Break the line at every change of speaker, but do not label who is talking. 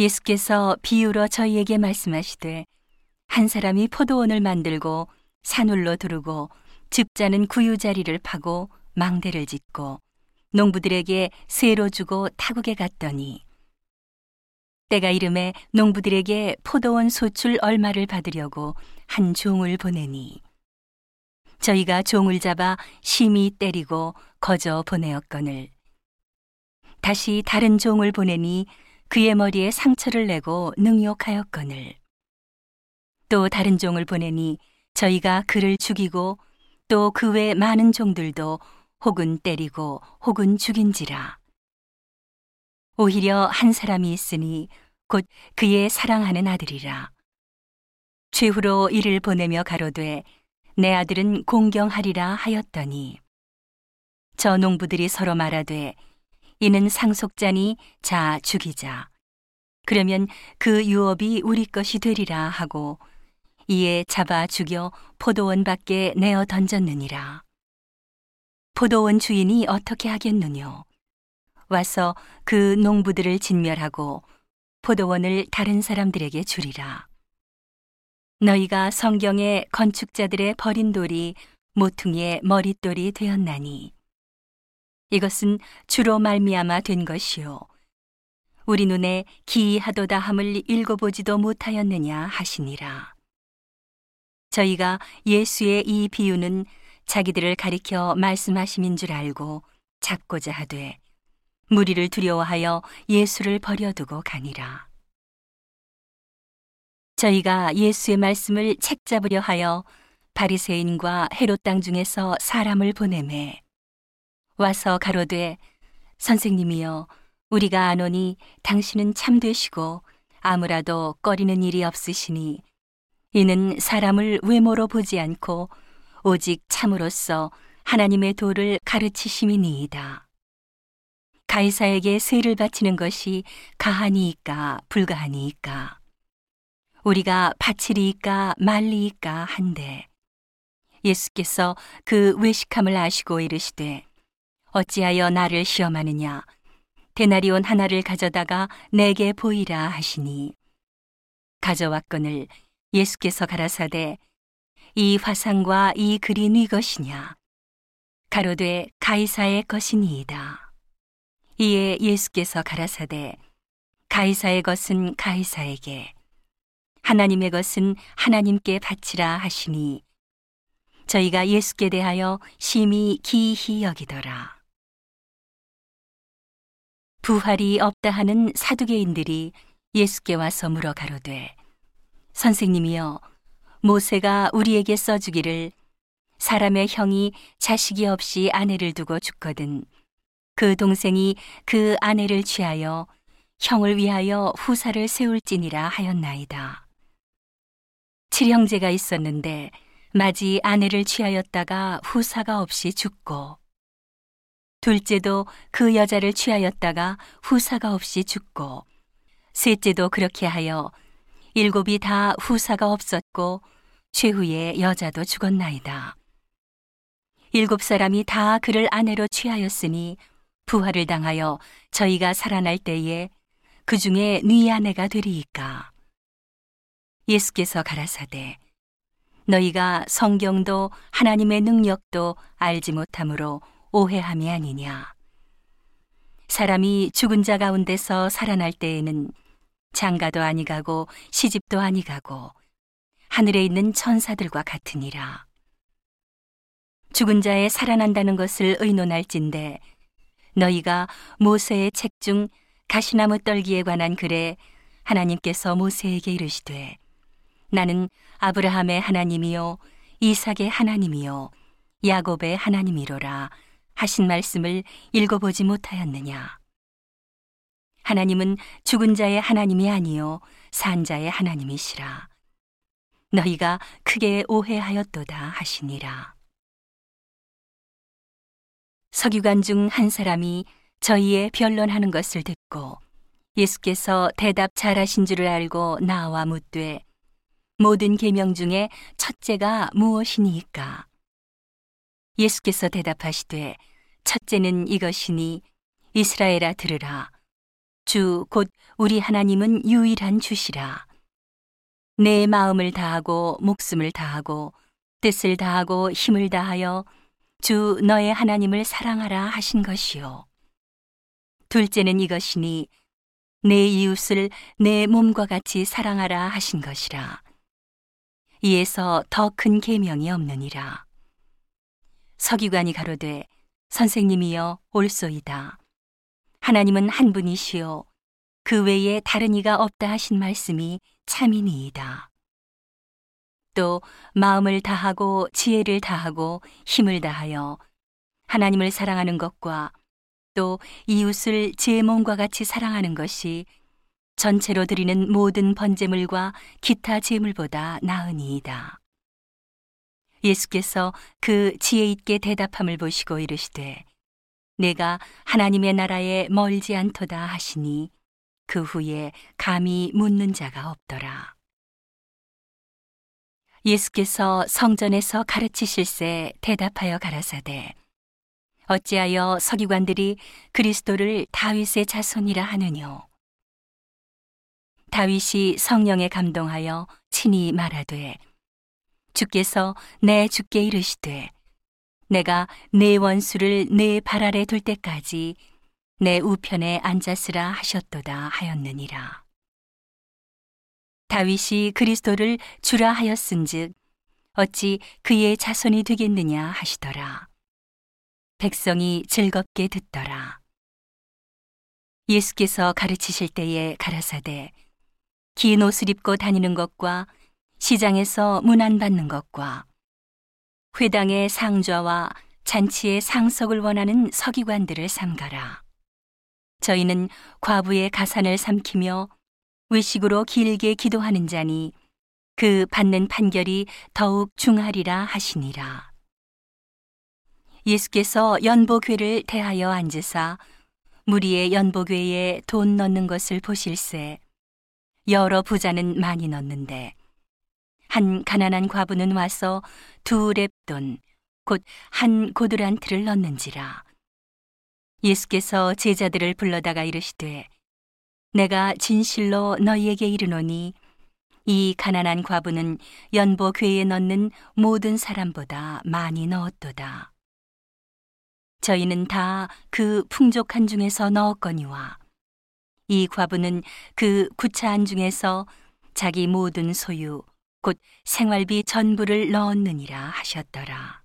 예수께서 비유로 저희에게 말씀하시되 한 사람이 포도원을 만들고 산울로 두르고 집자는 구유자리를 파고 망대를 짓고 농부들에게 세로 주고 타국에 갔더니 때가 이름에 농부들에게 포도원 소출 얼마를 받으려고 한 종을 보내니 저희가 종을 잡아 심히 때리고 거저 보내었거늘 다시 다른 종을 보내니 그의 머리에 상처를 내고 능욕하였거늘. 또 다른 종을 보내니 저희가 그를 죽이고 또 그 외 많은 종들도 혹은 때리고 혹은 죽인지라. 오히려 한 사람이 있으니 곧 그의 사랑하는 아들이라. 최후로 이를 보내며 가로되 내 아들은 공경하리라 하였더니. 저 농부들이 서로 말하되 이는 상속자니 자 죽이자. 그러면 그 유업이 우리 것이 되리라 하고 이에 잡아 죽여 포도원 밖에 내어 던졌느니라. 포도원 주인이 어떻게 하겠느뇨? 와서 그 농부들을 진멸하고 포도원을 다른 사람들에게 주리라. 너희가 성경의 건축자들의 버린 돌이 모퉁이의 머릿돌이 되었나니 이것은 주로 말미암아 된 것이요 우리 눈에 기이하도다 함을 읽어보지도 못하였느냐 하시니라. 저희가 예수의 이 비유는 자기들을 가리켜 말씀하심인 줄 알고 잡고자 하되 무리를 두려워하여 예수를 버려두고 가니라. 저희가 예수의 말씀을 책잡으려 하여 바리새인과 헤롯 땅 중에서 사람을 보내매 와서 가로되 선생님이여 우리가 아노니 당신은 참되시고 아무라도 꺼리는 일이 없으시니 이는 사람을 외모로 보지 않고 오직 참으로써 하나님의 도를 가르치심이니이다. 가이사에게 세를 바치는 것이 가하니이까 불가하니이까 우리가 바치리이까 말리이까 한데 예수께서 그 외식함을 아시고 이르시되 어찌하여 나를 시험하느냐 데나리온 하나를 가져다가 내게 보이라 하시니 가져왔거늘 예수께서 가라사대 이 화상과 이 글이 네 것이냐 가로되 가이사의 것이니이다. 이에 예수께서 가라사대 가이사의 것은 가이사에게 하나님의 것은 하나님께 바치라 하시니 저희가 예수께 대하여 심히 기이히 여기더라. 부활이 없다 하는 사두개인들이 예수께 와서 물어 가로되 선생님이여 모세가 우리에게 써주기를 사람의 형이 자식이 없이 아내를 두고 죽거든 그 동생이 그 아내를 취하여 형을 위하여 후사를 세울지니라 하였나이다. 칠형제가 있었는데 마지 아내를 취하였다가 후사가 없이 죽고 둘째도 그 여자를 취하였다가 후사가 없이 죽고 셋째도 그렇게 하여 일곱이 다 후사가 없었고 최후에 여자도 죽었나이다. 일곱 사람이 다 그를 아내로 취하였으니 부활을 당하여 저희가 살아날 때에 그 중에 네 아내가 되리이까. 예수께서 가라사대 너희가 성경도 하나님의 능력도 알지 못함으로 오해함이 아니냐. 사람이 죽은 자 가운데서 살아날 때에는 장가도 아니가고 시집도 아니가고 하늘에 있는 천사들과 같으니라. 죽은 자의 살아난다는 것을 의논할진대 너희가 모세의 책 중 가시나무 떨기에 관한 글에 하나님께서 모세에게 이르시되 나는 아브라함의 하나님이요 이삭의 하나님이요 야곱의 하나님이로라 하신 말씀을 읽어보지 못하였느냐? 하나님은 죽은 자의 하나님이 아니요 산 자의 하나님이시라. 너희가 크게 오해하였도다 하시니라. 서기관 중 한 사람이 저희의 변론하는 것을 듣고 예수께서 대답 잘하신 줄을 알고 나와 묻되 모든 계명 중에 첫째가 무엇이니까? 예수께서 대답하시되 첫째는 이것이니 이스라엘아 들으라 주 곧 우리 하나님은 유일한 주시라. 내 마음을 다하고 목숨을 다하고 뜻을 다하고 힘을 다하여 주 너의 하나님을 사랑하라 하신 것이요. 둘째는 이것이니 내 이웃을 내 몸과 같이 사랑하라 하신 것이라. 이에서 더 큰 계명이 없느니라. 서기관이 가로되 선생님이여 올소이다. 하나님은 한 분이시요 그 외에 다른 이가 없다 하신 말씀이 참이니이다. 또 마음을 다하고 지혜를 다하고 힘을 다하여 하나님을 사랑하는 것과 또 이웃을 제 몸과 같이 사랑하는 것이 전체로 드리는 모든 번제물과 기타 제물보다 나으니이다. 예수께서 그 지혜 있게 대답함을 보시고 이르시되 내가 하나님의 나라에 멀지 않도다 하시니 그 후에 감히 묻는 자가 없더라. 예수께서 성전에서 가르치실새 대답하여 가라사대 어찌하여 서기관들이 그리스도를 다윗의 자손이라 하느뇨 다윗이 성령에 감동하여 친히 말하되 주께서 내 주께 이르시되 내가 내 원수를 내발 아래 둘 때까지 내 우편에 앉았으라 하셨도다 하였느니라. 다윗이 그리스도를 주라 하였은즉 어찌 그의 자손이 되겠느냐 하시더라. 백성이 즐겁게 듣더라. 예수께서 가르치실 때에 가라사대 긴 옷을 입고 다니는 것과 시장에서 문안받는 것과 회당의 상좌와 잔치의 상석을 원하는 서기관들을 삼가라. 저희는 과부의 가산을 삼키며 외식으로 길게 기도하는 자니 그 받는 판결이 더욱 중하리라 하시니라. 예수께서 연보궤를 대하여 앉으사 무리의 연보궤에 돈 넣는 것을 보실세 여러 부자는 많이 넣는데 한 가난한 과부는 와서 두 랩돈 곧 한 고드란트를 넣는지라 예수께서 제자들을 불러다가 이르시되 내가 진실로 너희에게 이르노니 이 가난한 과부는 연보 궤에 넣는 모든 사람보다 많이 넣었도다. 저희는 다 그 풍족한 중에서 넣었거니와 이 과부는 그 구차한 중에서 자기 모든 소유 곧 생활비 전부를 넣었느니라 하셨더라.